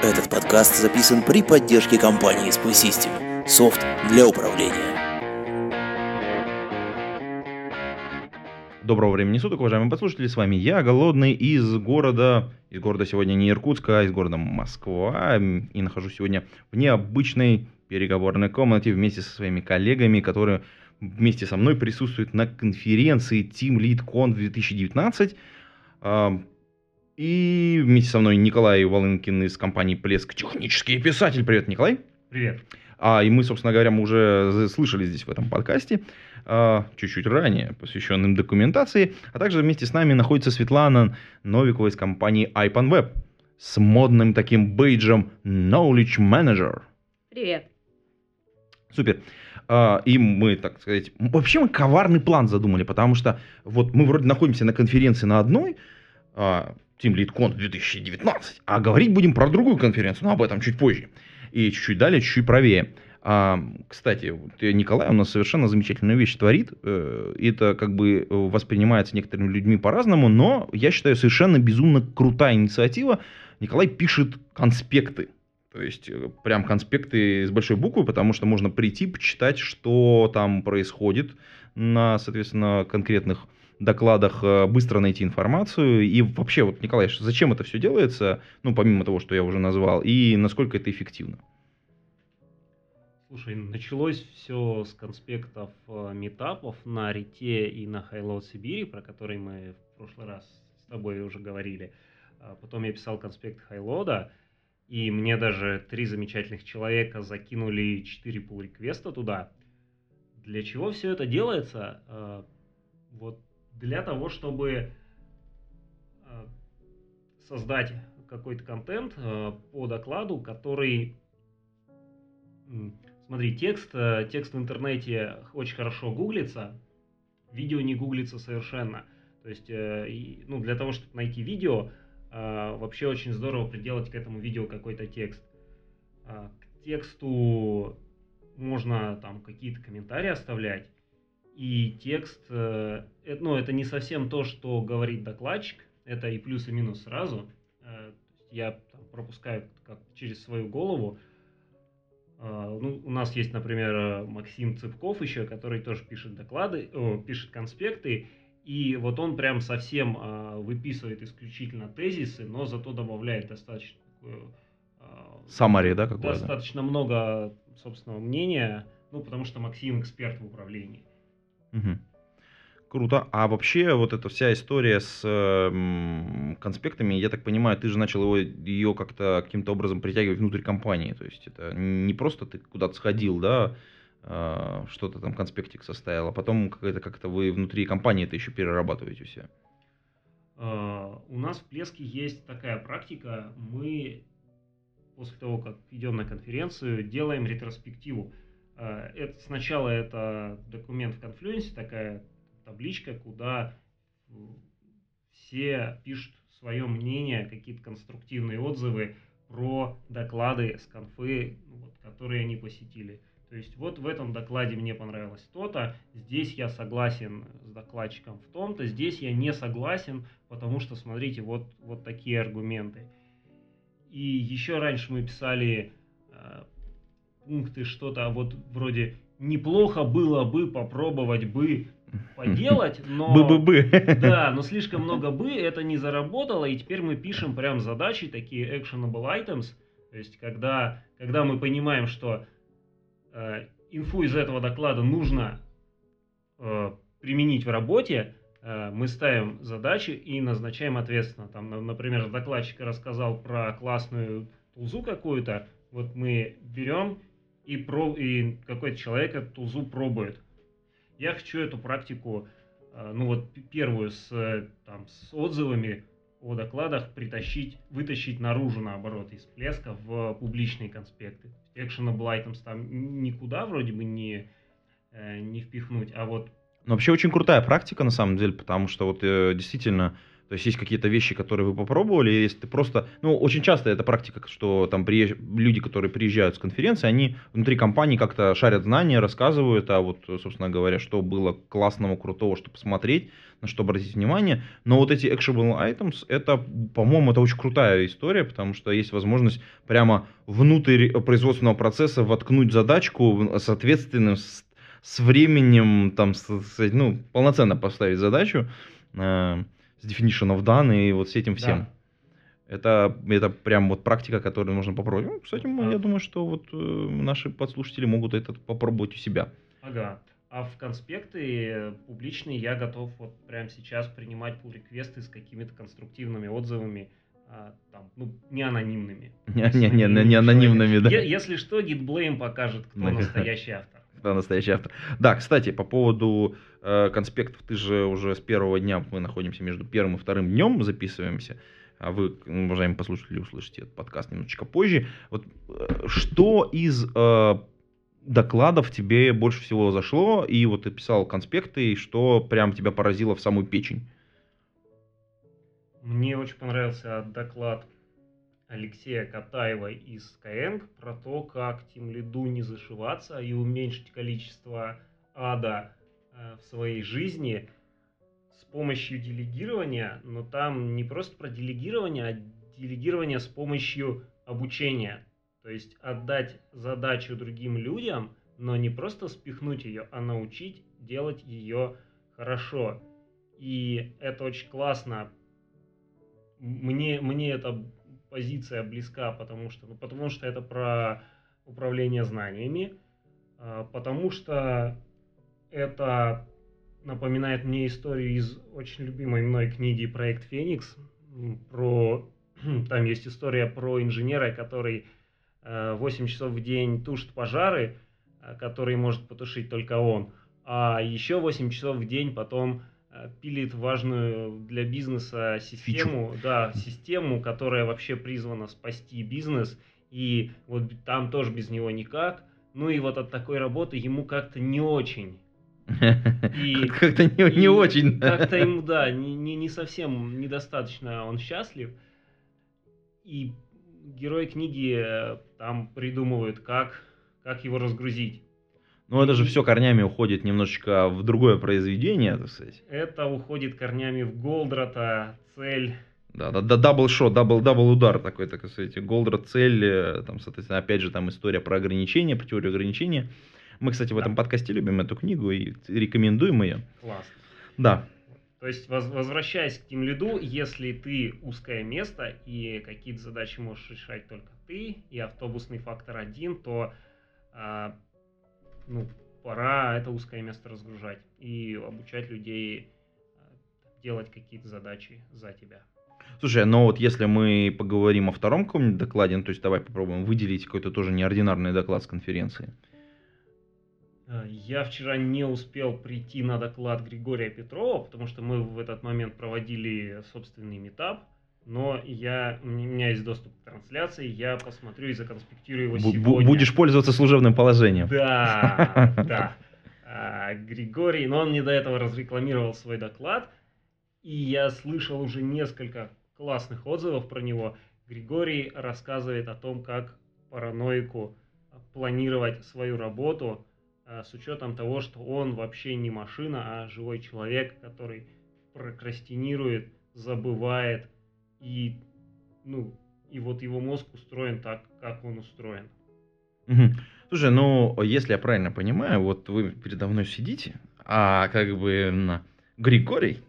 Этот подкаст записан при поддержке компании Spy System. Софт для управления. Доброго времени суток, уважаемые подслушатели, с вами я, Голодный, из города, из города сегодня не Иркутска, а из города Москва, и нахожусь сегодня в необычной переговорной комнате вместе со своими коллегами, которые вместе со мной присутствуют на конференции Team Lead Con 2019. И вместе со мной Николай Волынкин из компании Плеск, технический писатель. Привет, Николай. Привет. А, и мы, собственно говоря, мы уже слышали здесь в этом подкасте, а, чуть-чуть ранее, посвященным документации. А также вместе с нами находится Светлана Новикова из компании IPanWeb с модным таким бейджем Knowledge Manager. Привет. Супер. А, И мы, так сказать, вообще мы коварный план задумали, потому что вот мы вроде находимся на конференции на одной, Team Lead Con 2019, а говорить будем про другую конференцию, но об этом чуть позже. И чуть-чуть далее, чуть-чуть правее. А, кстати, э, Николай у нас совершенно замечательную вещь творит. Э, Это как бы э, воспринимается некоторыми людьми по-разному, но я считаю совершенно безумно крутая инициатива. Николай пишет конспекты. То есть прям конспекты с большой буквы, потому что можно прийти, почитать, что там происходит на, соответственно, конкретных докладах, э, быстро найти информацию. И вообще, вот, Николай, зачем это все делается, ну, помимо того, что я уже назвал, и насколько это эффективно? Слушай, началось все с конспектов э, meetup ов на РИТе и на HighLoad Сибири, про которые мы в прошлый раз с тобой уже говорили. А Потом я писал конспект HighLoad а, и мне даже три замечательных человека закинули четыре pull request а туда. Для чего все это делается? Для того, чтобы э, создать какой-то контент э, по докладу, который Смотри, текст, э, текст в интернете очень хорошо гуглится, видео не гуглится совершенно. То есть, ну, для того, чтобы найти видео, вообще очень здорово приделать к этому видео какой-то текст. К тексту можно там какие-то комментарии оставлять, и текст, э, э, ну, это не совсем то, что говорит докладчик, это и плюс, и минус сразу. Э, Я там пропускаю как через свою голову, а, Ну, у нас есть, например, э, Максим Цыпков еще, который тоже пишет доклады, о, пишет конспекты, и вот он прям совсем а, выписывает исключительно тезисы, но зато добавляет достаточно а, Самари, да, какое-то? достаточно много собственного мнения, ну, потому что Максим эксперт в управлении. Мгм. Круто. А вообще вот эта вся история с э, конспектами, я так понимаю, ты же начал его, ее как-то каким-то образом притягивать внутрь компании. То есть это не просто ты куда-то сходил, да, э, что-то там конспектик составил, а потом как-то как-то вы внутри компании это еще перерабатываете все. А, У нас в Плеске есть такая практика. Мы после того, как идем на конференцию, делаем ретроспективу. А, Это, сначала это документ в конфлюенсе, такая табличка, куда все пишут свое мнение, какие-то конструктивные отзывы про доклады с конфы, ну, вот, которые они посетили. То есть вот в этом докладе мне понравилось то-то, здесь я согласен с докладчиком в том-то, здесь я не согласен, потому что, смотрите, вот, вот такие аргументы. И еще раньше мы писали э, пункты, что-то а вот вроде неплохо было бы попробовать бы поделать, но... Бы-бы-бы. Да, но слишком много бы, это не заработало, и теперь мы пишем прям задачи, такие actionable items, то есть когда, когда мы понимаем, что э, инфу из этого доклада нужно э, применить в работе, э, мы ставим задачи и назначаем ответственно. Там, на- например, докладчик рассказал про классную тулзу какую-то, вот мы берем и, про, и какой-то человек эту тулзу пробует. Я хочу эту практику, э, ну вот первую с, э, там, с отзывами о докладах притащить, вытащить наружу, наоборот, из плеска в публичные конспекты. Actionable items там никуда вроде бы не, э, не впихнуть, а вот Но вообще очень крутая практика, на самом деле, потому что вот действительно, то есть есть какие-то вещи, которые вы попробовали, если ты просто, ну, очень часто это практика, что там приезж... люди, которые приезжают с конференции, они внутри компании как-то шарят знания, рассказывают, а вот, собственно говоря, что было классного, крутого, что посмотреть, на что обратить внимание. Но вот эти actionable items, это, по-моему, это очень крутая история, потому что есть возможность прямо внутрь производственного процесса воткнуть задачку с ответственным, с, с временем, там, с- с- ну, полноценно поставить задачу э, с definition of done и вот с этим всем. Да. Это, это прям вот практика, которую можно попробовать. Ну, кстати, мы- А. я думаю, что вот э, наши подслушатели могут это попробовать у себя. Ага. А в конспекты э, публичные я готов вот прямо сейчас принимать pull реквесты с какими-то конструктивными отзывами, а, там, ну, не анонимными. Не, не, не, не анонимными, да. Если что, GitBlame покажет, кто настоящий автор. Да, настоящий автор. Да, кстати, по поводу конспектов, ты же уже с первого дня, мы находимся между первым и вторым днем, записываемся, а вы, уважаемые послушатели, услышите этот подкаст немножечко позже. Вот э, что из э, докладов тебе больше всего зашло, и вот ты писал конспекты, и что прям тебя поразило в самую печень? Мне очень понравился доклад Алексея Катаева из Skyeng про то, как тем лиду не зашиваться и уменьшить количество ада э, в своей жизни с помощью делегирования, но там не просто про делегирование, а делегирование с помощью обучения. То есть отдать задачу другим людям, но не просто спихнуть ее, а научить делать ее хорошо. И это очень классно. Мне, мне эта позиция близка, потому что, ну, потому что это про управление знаниями, а, потому что это напоминает мне историю из очень любимой мной книги «Проект Феникс». Про... Там есть история про инженера, который э, 8 часов в день тушит пожары, э, которые может потушить только он, а еще 8 часов в день потом э, пилит важную для бизнеса систему, да, систему, которая вообще призвана спасти бизнес, и вот там тоже без него никак. Ну и вот от такой работы ему как-то не очень. И- Как-то не, не очень. Как-то ему, да, не, не, не совсем недостаточно он счастлив. И герои книги э, там придумывают, как, как его разгрузить. Ну, это же все корнями уходит немножечко в другое произведение, так сказать. Это уходит корнями в Голдрата, цель. Да, да, да, double shot, double, double удар такой, так сказать, Голдрат цель, э, там, соответственно, опять же, там история про ограничения, про теорию ограничения. Мы, кстати, в Да. этом подкасте любим эту книгу и рекомендуем ее. Классно. Да, То есть, воз- возвращаясь к тимлиду, если ты узкое место и какие-то задачи можешь решать только ты, и автобусный фактор один, то а, ну, пора это узкое место разгружать и обучать людей а, делать какие-то задачи за тебя. Слушай, но вот если мы поговорим о втором каком-нибудь докладе, ну, то есть давай попробуем выделить какой-то тоже неординарный доклад с конференции. Э, Я вчера не успел прийти на доклад Григория Петрова, потому что мы в этот момент проводили собственный метап, но я, у меня есть доступ к трансляции, я посмотрю и законспектирую его сегодня. Будешь пользоваться служебным положением. Да, да. А, Григорий, но он мне до этого разрекламировал свой доклад, и я слышал уже несколько классных отзывов про него. Григорий рассказывает о том, как параноику планировать свою работу с учетом того, что он вообще не машина, а живой человек, который прокрастинирует, забывает и ну и вот его мозг устроен так, как он устроен. Слушай, ну, если я правильно понимаю, вот вы передо мной сидите, а как бы Григорий,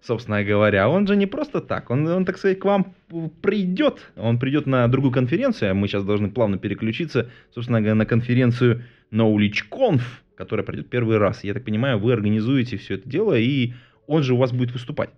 собственно говоря, он же не просто так, он, он, так сказать, к вам придет, он придет на другую конференцию, а мы сейчас должны плавно переключиться, собственно говоря, на конференцию Knowledge Conf, которая придет первый раз. Я так понимаю, вы организуете все это дело, и он же у вас будет выступать.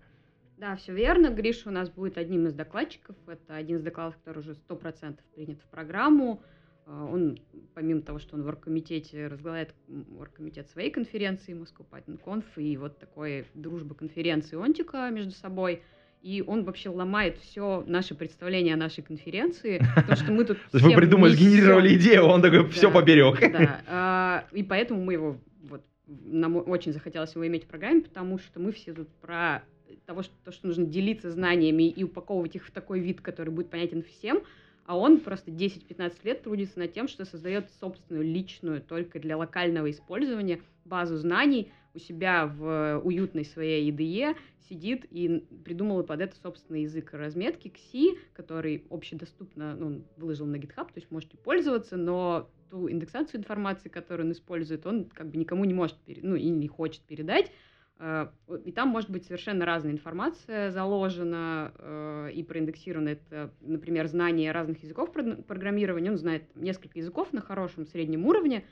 Да, все верно. Гриша у нас будет одним из докладчиков. Это один из докладов, который уже 100% принят в программу. А, Он, помимо того, что он в оргкомитете возглавляет м, оргкомитет своей конференции Moscow Python Conf и вот такой дружбы конференции Онтика между собой. и он вообще ломает все наше представление о нашей конференции, потому что мы тут То есть вы придумали, сгенерировали идею, он такой, все Да, поперек. Да, а, и поэтому мы его, вот, нам очень захотелось его иметь в программе, потому что мы все тут про того, что, то, что нужно делиться знаниями и упаковывать их в такой вид, который будет понятен всем, а он просто 10-15 лет трудится над тем, что создает собственную личную, только для локального использования базу знаний у себя в уютной своей IDE, сидит и придумал под это собственный язык разметки XI, который общедоступно, ну, выложил на GitHub, то есть можете пользоваться, но ту индексацию информации, которую он использует, он как бы никому не может, пере- ну, и не хочет передать. Э, И там может быть совершенно разная информация заложена э, и проиндексирована. Это, например, знание разных языков программирования. Он знает несколько языков на хорошем среднем уровне,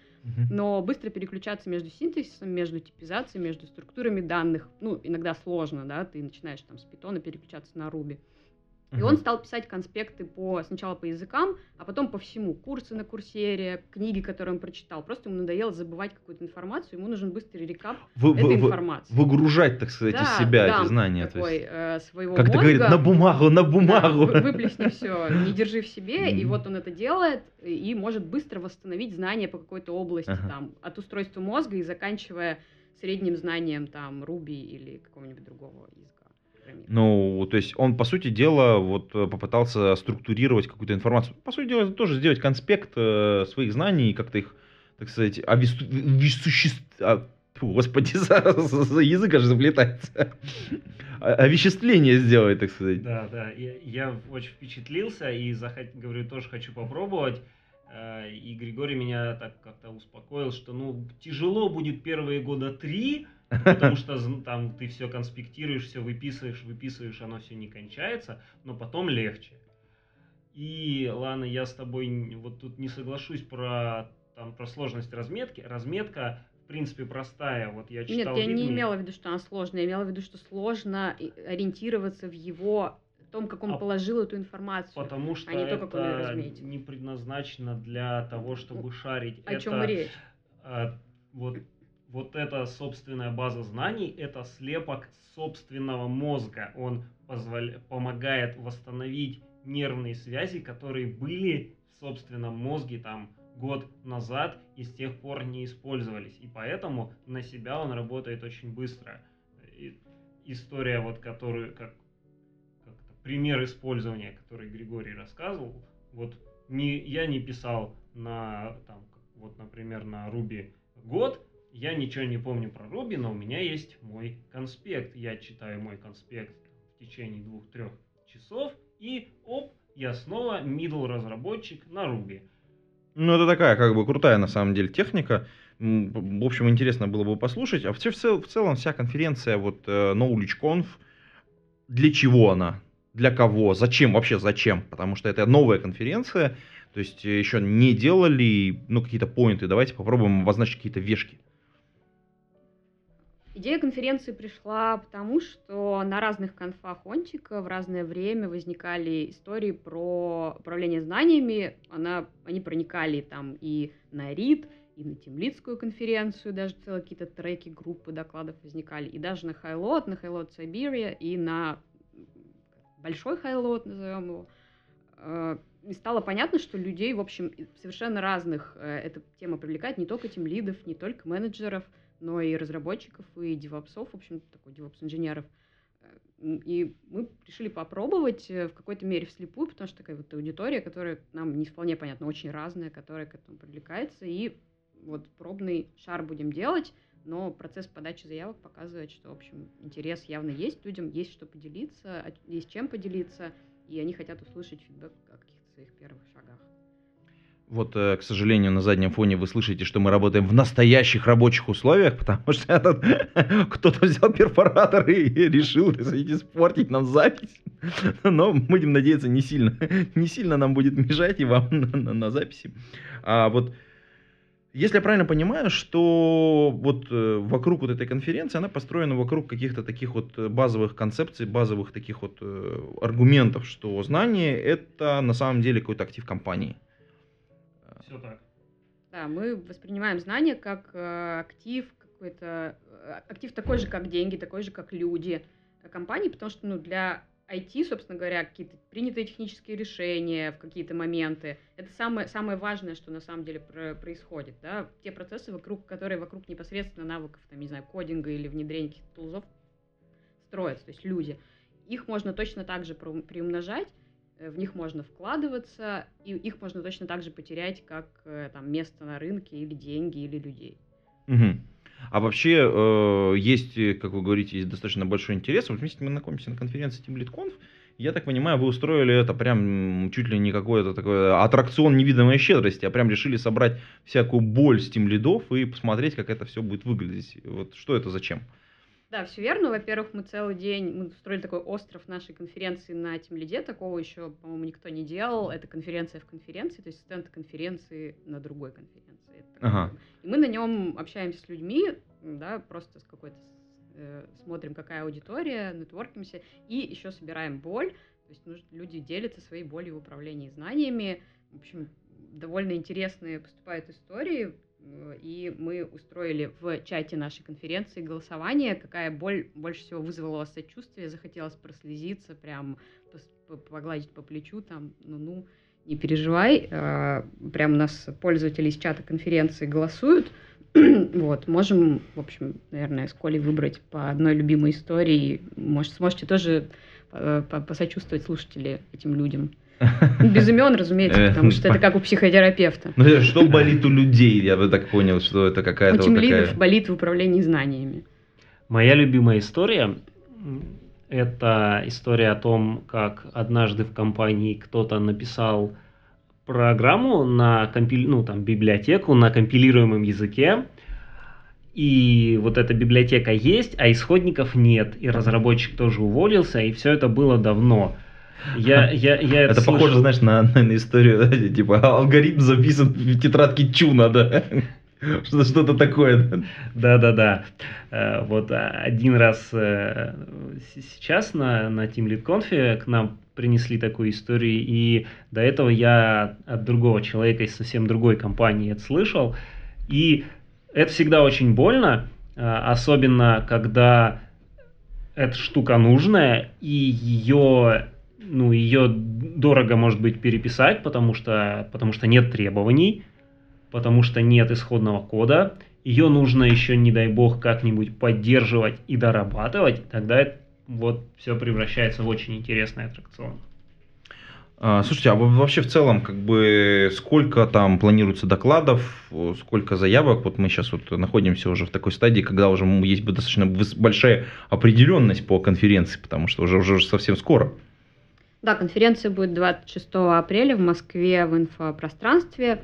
но быстро переключаться между синтезисом, между типизацией, между структурами данных, ну, иногда сложно, да, ты начинаешь там с питона переключаться на Ruby. И он стал писать конспекты по, сначала по языкам, а потом по всему. Курсы на курсере, книги, которые он прочитал. Просто ему надоело забывать какую-то информацию, ему нужен быстрый рекап Вы- этой вы- информации. выгружать, так сказать, из Да, себя дамп эти знания. то такой, есть. э, своего Как мозга. говорит, на бумагу, на Да, бумагу. вы- выплесни все, не держи в себе, и вот он это делает, и может быстро восстановить знания по какой-то области, Ага. там, от устройства мозга и заканчивая средним знанием, там, Ruby или какого-нибудь другого языка. Ну, то есть он, по сути дела, вот э, попытался структурировать какую-то информацию. По сути дела, тоже сделать конспект э, своих знаний и как-то их, так сказать, овесу- весуществ- а, фу, господи, за, за- за язык аж заплетается. О- Овеществление сделать, так сказать. Да, да, я, я очень впечатлился и захот- говорю, тоже хочу попробовать. Э, И Григорий меня так как-то успокоил, что ну тяжело будет первые года три, потому что там ты все конспектируешь, все выписываешь, выписываешь, оно все не кончается, но потом легче. И ладно, я с тобой вот тут не соглашусь про там про сложность разметки. Разметка в принципе простая. Вот я Нет, читал. я не имела в виду, что она сложная, я имела в виду, что сложно ориентироваться в его, том, как он А положил эту информацию. Потому что а не то, как он разметил. не предназначено для того, чтобы шарить. О это, чем речь? а, вот, вот эта собственная база знаний, это слепок собственного мозга. Он позволя- помогает восстановить нервные связи, которые были в собственном мозге там год назад и с тех пор не использовались. И поэтому на себя он работает очень быстро. И история, вот которую, как, пример использования, который Григорий рассказывал, вот не, я не писал на, там, вот, например, на Ruby год, я ничего не помню про Ruby, но у меня есть мой конспект. Я читаю мой конспект в течение двух-трех часов, и оп, я снова middle разработчик на Ruby. Ну, это такая, как бы, крутая, на самом деле, техника. В общем, интересно было бы послушать. А в, цел- в цел- в целом вся конференция, вот, э, KnowledgeConf, для чего она? Для кого? Зачем? Вообще зачем? Потому что это новая конференция, то есть э, еще не делали, ну, какие-то поинты. Давайте попробуем обозначить какие-то вешки. Идея конференции пришла потому, что на разных конфах Онтика в разное время возникали истории про управление знаниями. Она, они проникали там и на РИД, и на Тимлидскую конференцию, даже целые какие-то треки, группы докладов возникали, и даже на Хайлот, на Хайлот Сибирия, и на большой Хайлот, назовем его. Э, И стало понятно, что людей, в общем, совершенно разных э, эта тема привлекает, не только тем лидов, не только менеджеров, но и разработчиков, и девопсов, в общем, такой девопс-инженеров. Э, И мы решили попробовать в какой-то мере вслепую, потому что такая вот аудитория, которая нам не вполне понятна, очень разная, которая к этому привлекается. И вот пробный шар будем делать, но процесс подачи заявок показывает, что, в общем, интерес явно есть, людям есть что поделиться, есть чем поделиться, и они хотят услышать фидбэк о каких-то своих первых шагах. Вот, э, к сожалению, на заднем фоне вы слышите, что мы работаем в настоящих рабочих условиях, потому что этот кто-то взял перфоратор и решил, сказать, испортить нам запись. Но будем надеяться, не сильно, не сильно нам будет мешать и вам на, на- на записи. А вот если я правильно понимаю, что вот э, вокруг вот этой конференции, она построена вокруг каких-то таких вот э, базовых концепций, базовых таких вот э, аргументов, что знание это на самом деле какой-то актив компании. Все так. Да, мы воспринимаем знания как актив какой-то, актив такой же, как деньги, такой же, как люди компании, потому что ну, для IT, собственно говоря, какие-то принятые технические решения в какие-то моменты. Это самое, самое важное, что на самом деле про- происходит. Да? Те процессы, вокруг, которые вокруг непосредственно навыков, там, не знаю, кодинга или внедрения каких-то тулзов строятся, то есть люди. Их можно точно так же приумножать, э, в них можно вкладываться, и их можно точно так же потерять, как э, там, место на рынке или деньги или людей. Мгм. А вообще э, есть, э, как вы говорите, есть достаточно большой интерес. Вот вместе мы находимся на конференции Team Lead. Я так понимаю, вы устроили это прям чуть ли не какой-то такой аттракцион невиданной щедрости, а прям решили собрать всякую боль с Team лидов и посмотреть, как это все будет выглядеть. Вот что это зачем? Да, все верно. Во-первых, мы целый день, мы устроили такой остров нашей конференции на Тимлиде. Такого еще, по-моему, никто не делал. Это конференция в конференции, то есть стенд конференции на другой конференции. Ага. И мы на нем общаемся с людьми, да, просто с какой-то э, смотрим, какая аудитория, нетворкимся, и еще собираем боль. То есть нужно- люди делятся своей болью в управлении знаниями. В общем, довольно интересные поступают истории. Э, И мы устроили в чате нашей конференции голосование, какая боль больше всего вызвала у вас сочувствие, захотелось прослезиться, прям погладить по плечу, там, ну-ну, не переживай. э, Прям у нас пользователи из чата конференции голосуют. Вот, можем, в общем, наверное, с Колей выбрать по одной любимой истории. Может, сможете тоже э, по- посочувствовать слушатели этим людям. Без имен, разумеется, потому что это как у психотерапевта. Ну, что болит у людей? Я бы так понял, что это У какая-то вот тимлидов такая... болит в управлении знаниями. Моя любимая история это история о том, как однажды в компании кто-то написал программу на компили... ну, там, библиотеку на компилируемом языке, и вот эта библиотека есть, а исходников нет, и разработчик тоже уволился, и все это было давно. Я, я, я Это слышал- похоже, знаешь, на, на- на историю, да, типа алгоритм записан в тетрадке Чуна, да? Что- Что-то такое. да? Да-да-да. Э, Вот а, один раз э, сейчас на, на Team Lead Conf к нам принесли такую историю, и до этого я от другого человека из совсем другой компании это слышал. И это всегда очень больно, э, особенно когда эта штука нужная, и ее, ну, ее дорого, может быть, переписать, потому что, потому что нет требований, потому что нет исходного кода, ее нужно еще, не дай бог, как-нибудь поддерживать и дорабатывать, тогда это вот все превращается в очень интересный аттракцион. А, Слушайте, а вообще в целом, как бы, сколько там планируется докладов, сколько заявок? Вот мы сейчас вот находимся уже в такой стадии, когда уже есть достаточно большая определенность по конференции, потому что уже, уже совсем скоро. Да, конференция будет 26 апреля в Москве в инфопространстве.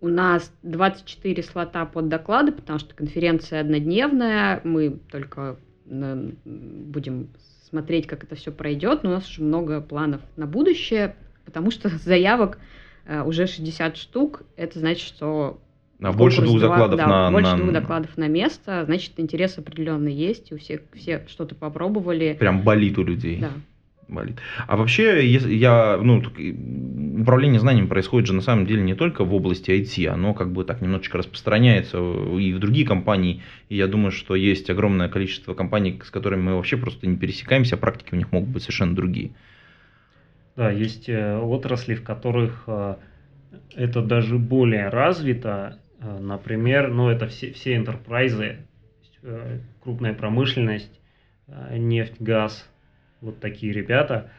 У нас 24 слота под доклады, потому что конференция однодневная. Мы только будем смотреть, как это все пройдет. Но у нас уже много планов на будущее, потому что заявок э, уже 60 штук. Это значит, что А больше двух два- докладов да, на... больше на- двух докладов на место. Значит, интерес определенный есть. И у всех все что-то попробовали. Прям болит у людей. Да. Болит. А вообще, если я, ну, управление знаниями происходит же на самом деле не только в области IT, оно как бы так немножечко распространяется и в другие компании. И я думаю, что есть огромное количество компаний, с которыми мы вообще просто не пересекаемся, а практики у них могут быть совершенно другие. Да, есть э, отрасли, в которых э, это даже более развито. Э, Например, ну это все, все enterprise, то есть, э, крупная промышленность, нефть, газ, вот такие ребята.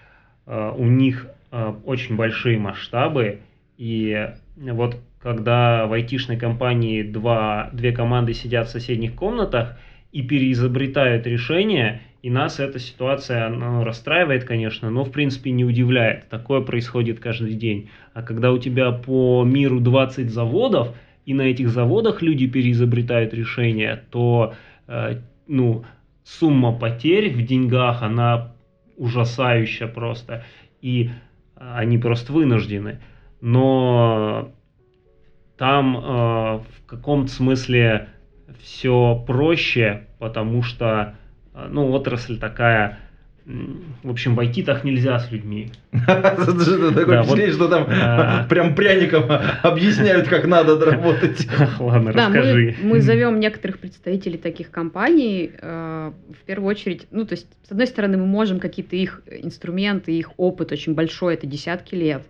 Э, У них э, очень большие масштабы, и вот когда в айтишной компании два, две команды сидят в соседних комнатах и переизобретают решения, и нас эта ситуация расстраивает, конечно, но в принципе не удивляет. Такое происходит каждый день. А когда у тебя по миру 20 заводов, и на этих заводах люди переизобретают решения, то э, ну, сумма потерь в деньгах, она ужасающая просто. И э, они просто вынуждены. Но там э, в каком-то смысле все проще, потому что э, ну, отрасль такая в общем, войти так нельзя с людьми. Такое Да, впечатление, что там а. прям пряником объясняют, как надо работать. Ладно, расскажи. мы зовем некоторых представителей таких компаний э, в первую очередь, ну, то есть, с одной стороны, мы можем какие-то их инструменты, их опыт очень большой, это десятки лет.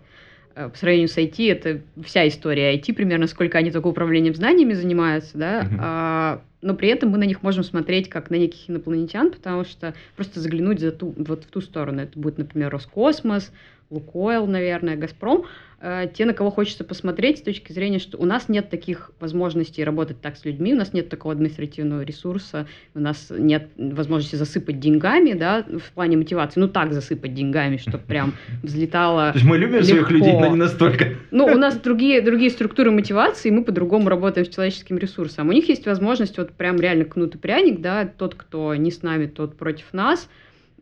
Э, По сравнению с IT, это вся история IT, примерно сколько они только управлением знаниями занимаются, да, Мгм. А, но при этом мы на них можем смотреть как на неких инопланетян, потому что просто заглянуть за ту, вот в ту сторону, это будет, например, Роскосмос, Лукойл, наверное, Газпром, э, те, на кого хочется посмотреть с точки зрения, что у нас нет таких возможностей работать так с людьми, у нас нет такого административного ресурса, у нас нет возможности засыпать деньгами, да, в плане мотивации, ну так засыпать деньгами, чтобы прям взлетало То есть мы любим своих Легко. людей, но не настолько. ну, у нас другие, другие структуры мотивации, мы по-другому работаем с человеческим ресурсом. У них есть возможность вот прям реально кнут и пряник, да, тот, кто не с нами, тот против нас.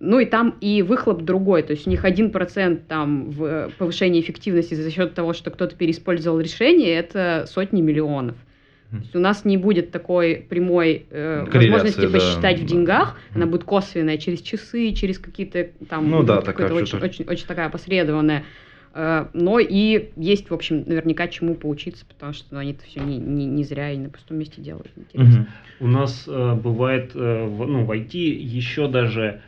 Ну и там и выхлоп другой, то есть у них 1% там в э, повышении эффективности за счет того, что кто-то переиспользовал решение, это сотни миллионов. То есть у нас не будет такой прямой э, возможности да. посчитать в Да. деньгах, она Мгм. будет косвенная через часы, через какие-то там Ну да, такая очень, так. очень, очень такая опосредованная. Э, Но и есть, в общем, наверняка чему поучиться, потому что ну, они это все не, не, не зря и на пустом месте делают. Интересно. Мгм. У нас э, бывает, э, в, ну, в IT еще даже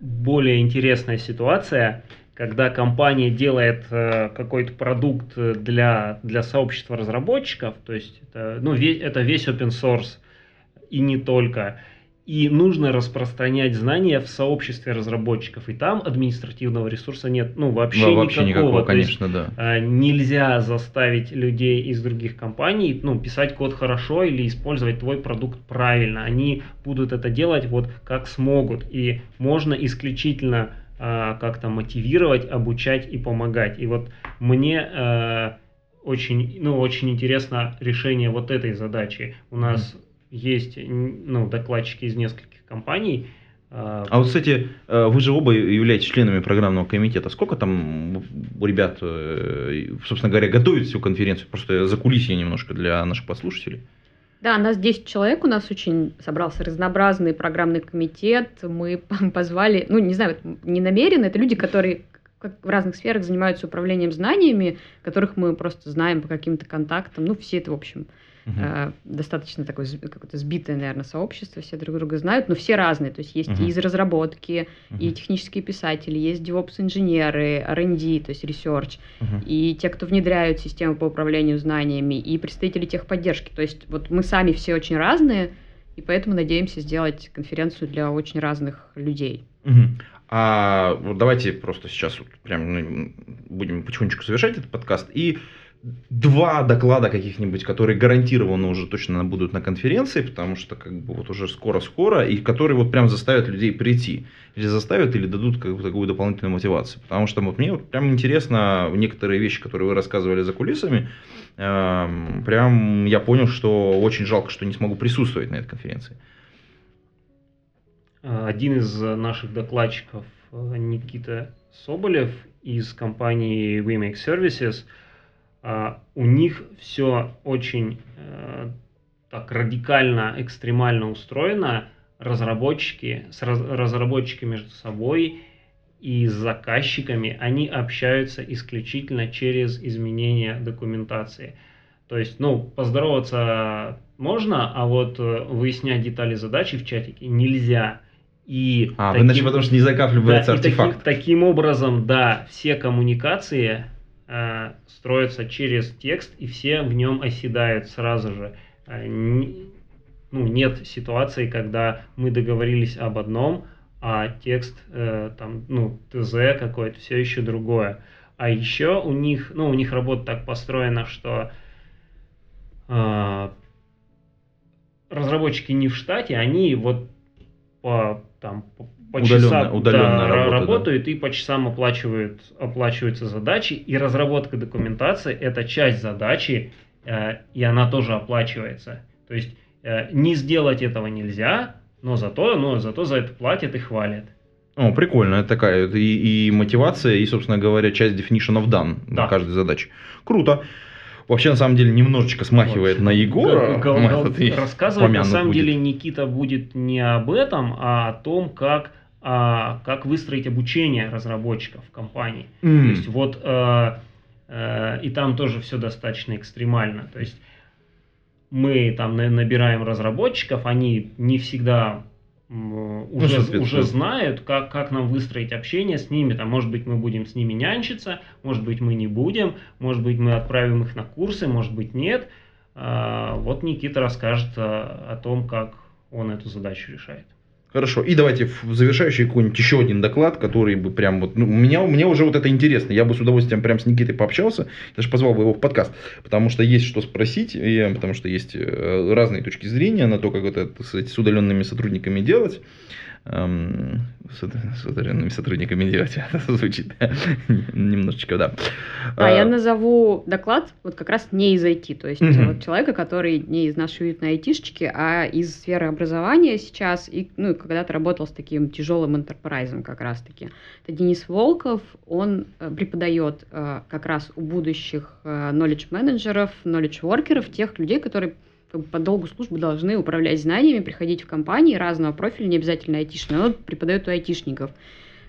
более интересная ситуация, когда компания делает э, какой-то продукт для, для сообщества разработчиков, то есть это, ну, ве- это весь open source и не только. И нужно распространять знания в сообществе разработчиков. И там административного ресурса нет, ну, вообще, Да, вообще никакого, есть, конечно, да. а, нельзя заставить людей из других компаний ну, писать код хорошо или использовать твой продукт правильно. Они будут это делать вот как смогут. И можно исключительно а, как-то мотивировать, обучать и помогать. И вот мне э, очень, ну, очень интересно решение вот этой задачи. У нас есть ну, докладчики из нескольких компаний. а, А вот, кстати, э, вы же оба являетесь членами программного комитета. Сколько там у ребят, э, собственно говоря, готовят всю конференцию? Просто за кулисье немножко для наших послушателей. Да, нас 10 человек, у нас очень собрался разнообразный программный комитет. Мы позвали, ну, не знаю, это не намеренно, это люди, которые как в разных сферах занимаются управлением знаниями, которых мы просто знаем по каким-то контактам. Ну, все это, в общем, Э, достаточно такое какое-то сбитое, наверное, сообщество, все друг друга знают, но все разные. То есть есть Мгм. и из разработки, и Мгм. технические писатели, есть DevOps-инженеры, R&D, то есть research, Мгм. и те, кто внедряют системы по управлению знаниями, и представители техподдержки. То есть вот мы сами все очень разные, и поэтому надеемся сделать конференцию для очень разных людей. Мгм. А вот давайте просто сейчас вот прям ну, будем потихонечку завершать этот подкаст. И два доклада каких-нибудь, которые гарантированно уже точно будут на конференции, потому что как бы вот уже скоро-скоро, и которые вот прям заставят людей прийти. Или заставят, или дадут какую-то такую дополнительную мотивацию. Потому что вот мне вот прям интересно некоторые вещи, которые вы рассказывали за кулисами, эм, прям я понял, что очень жалко, что не смогу присутствовать на этой конференции. Э, Один из наших докладчиков, э, Никита Соболев из компании We Make Services, у них все очень э, так радикально, экстремально устроено. Разработчики, с раз- разработчики между собой и с заказчиками, они общаются исключительно через изменение документации. То есть, ну, поздороваться можно, а вот э, выяснять детали задачи в чатике нельзя. И А, таким- иначе потому что не закапливается да, и таким, артефакт. таким образом, да, все коммуникации э, строятся через текст, и все в нем оседают сразу же. Э, ну, нет ситуации, когда мы договорились об одном, а текст, э, там, ну, ТЗ какой-то, все еще другое. А еще у них, ну, у них работа так построена, что разработчики не в штате, они вот по там по, по Удаленно- часам удаленно да, ра- работают, да. и по часам оплачивают оплачиваются задачи и разработка документации это часть задачи э, и она тоже оплачивается. То есть э, не сделать этого нельзя, но зато, но зато за это платят и хвалят. О, прикольно, это такая и, и мотивация, и, собственно говоря, часть definition of done на Да. каждой задаче. Круто. Вообще, на самом деле, немножечко смахивает Вот. на Егора. Гол- Рассказывать на самом будет. деле Никита будет не об этом, а о том, как а как выстроить обучение разработчиков в компании. М. То есть вот э, э, и там тоже все достаточно экстремально. То есть мы там на- набираем разработчиков, они не всегда м, уже, уже знают, как, как нам выстроить общение с ними. Там, может быть, мы будем с ними нянчиться, может быть, мы не будем, может быть, мы отправим их на курсы, может быть, нет. А, вот Никита расскажет а, о том, как он эту задачу решает. Хорошо. И давайте в завершающий какой-нибудь еще один доклад, который бы прям вот... Ну, меня, мне уже вот это интересно. Я бы с удовольствием прям с Никитой пообщался. Даже позвал бы его в подкаст. Потому что есть что спросить. И, потому что есть э, разные точки зрения на то, как это сказать, с удаленными сотрудниками делать. С, удаленными сотрудниками делать. Это звучит немножечко, да. А я Э, назову доклад вот как раз не из IT, то есть Мгм. вот человека, который не из нашей уютной айтишечки, а из сферы образования сейчас, и, ну, когда-то работал с таким тяжелым интерпрайзом как раз-таки. Это Денис Волков, он э, преподает э, как раз у будущих э, knowledge менеджеров, knowledge workеров, тех людей, которые по долгу службы должны управлять знаниями, приходить в компании разного профиля, не обязательно айтишные, он преподает у айтишников.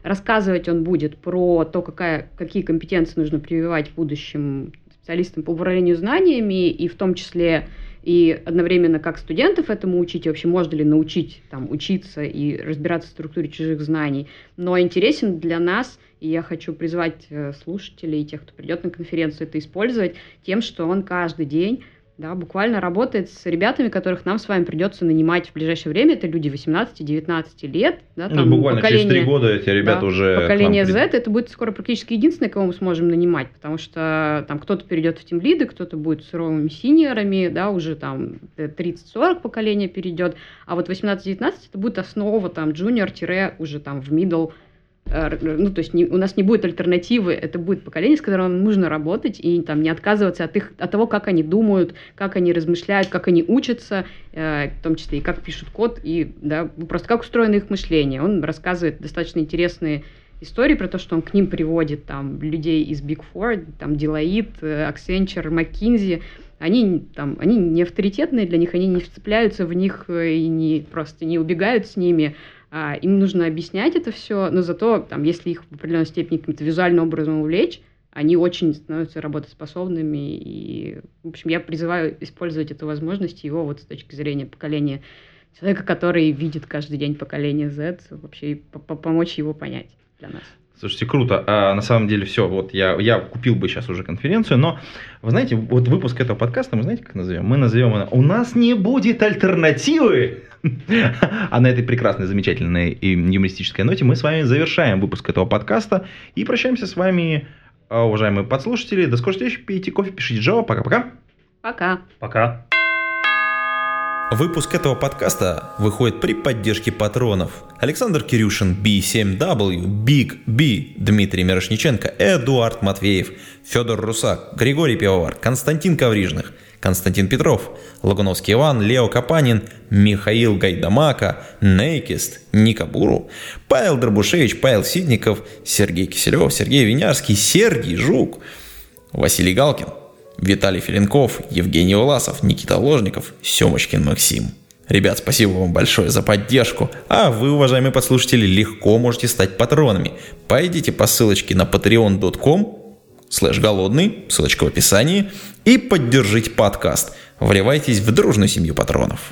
Рассказывать он будет про то, какая, какие компетенции нужно прививать будущим специалистам по управлению знаниями, и в том числе и одновременно как студентов этому учить, и вообще можно ли научить там, учиться и разбираться в структуре чужих знаний. Но интересен для нас, и я хочу призвать э, слушателей и тех, кто придет на конференцию, это использовать тем, что он каждый день да, буквально работает с ребятами, которых нам с вами придется нанимать в ближайшее время. Это люди 18-19 лет. Да, ну, там буквально через три поколение- года эти ребята да, уже... нам Поколение придут. Z это будет скоро практически единственное, кого мы сможем нанимать, потому что там кто-то перейдет в тимлиды, кто-то будет суровыми синьорами, да, уже там э, 30-40 поколение перейдет, а вот 18-19 это будет основа там junior уже там в middle, ну, то есть не- у нас не будет альтернативы, это будет поколение, с которым нужно работать и там не отказываться от, их, от того, как они думают, как они размышляют, как они учатся, э, в том числе и как пишут код, и да, просто как устроено их мышление. Он рассказывает достаточно интересные истории про то, что он к ним приводит там людей из Big Four, там Deloitte, э, Accenture, McKinsey, они там, они не авторитетные для них, они не вцепляются в них э, и не просто не убегают с ними. А, им нужно объяснять это все, но зато там, если их в определенной степени каким-то визуальным образом увлечь, они очень становятся работоспособными. И, в общем, я призываю использовать эту возможность его вот с точки зрения поколения человека, который видит каждый день поколение Z, вообще помочь его понять для нас. Слушайте, круто. А, на самом деле все, вот я, я купил бы сейчас уже конференцию, но вы знаете, вот выпуск этого подкаста мы знаете, как назовем? Мы назовем его «У нас не будет альтернативы». А на этой прекрасной, замечательной и юмористической ноте мы с вами завершаем выпуск этого подкаста и прощаемся с вами, а, уважаемые подслушатели. До скорой встречи, пейте кофе, пишите Java. Пока-пока. Пока! Пока. Выпуск этого подкаста выходит при поддержке патронов. Александр Кирюшин, B7W, Big B, Дмитрий Мирошниченко, Эдуард Матвеев, Федор Русак, Григорий Пивовар, Константин Коврижных, Константин Петров, Лагуновский Иван, Лео Капанин, Михаил Гайдамака, Нейкист, Ника Буру, Павел Дробушевич, Павел Сидников, Сергей Киселев, Сергей Винярский, Сергей Жук, Василий Галкин, Виталий Филинков, Евгений Уласов, Никита Ложников, Семочкин Максим. Ребят, спасибо вам большое за поддержку. А вы, уважаемые подслушатели, легко можете стать патронами. Пойдите по ссылочке на patreon.com слэш голодный, ссылочка в описании, и поддержите подкаст. Вливайтесь в дружную семью патронов.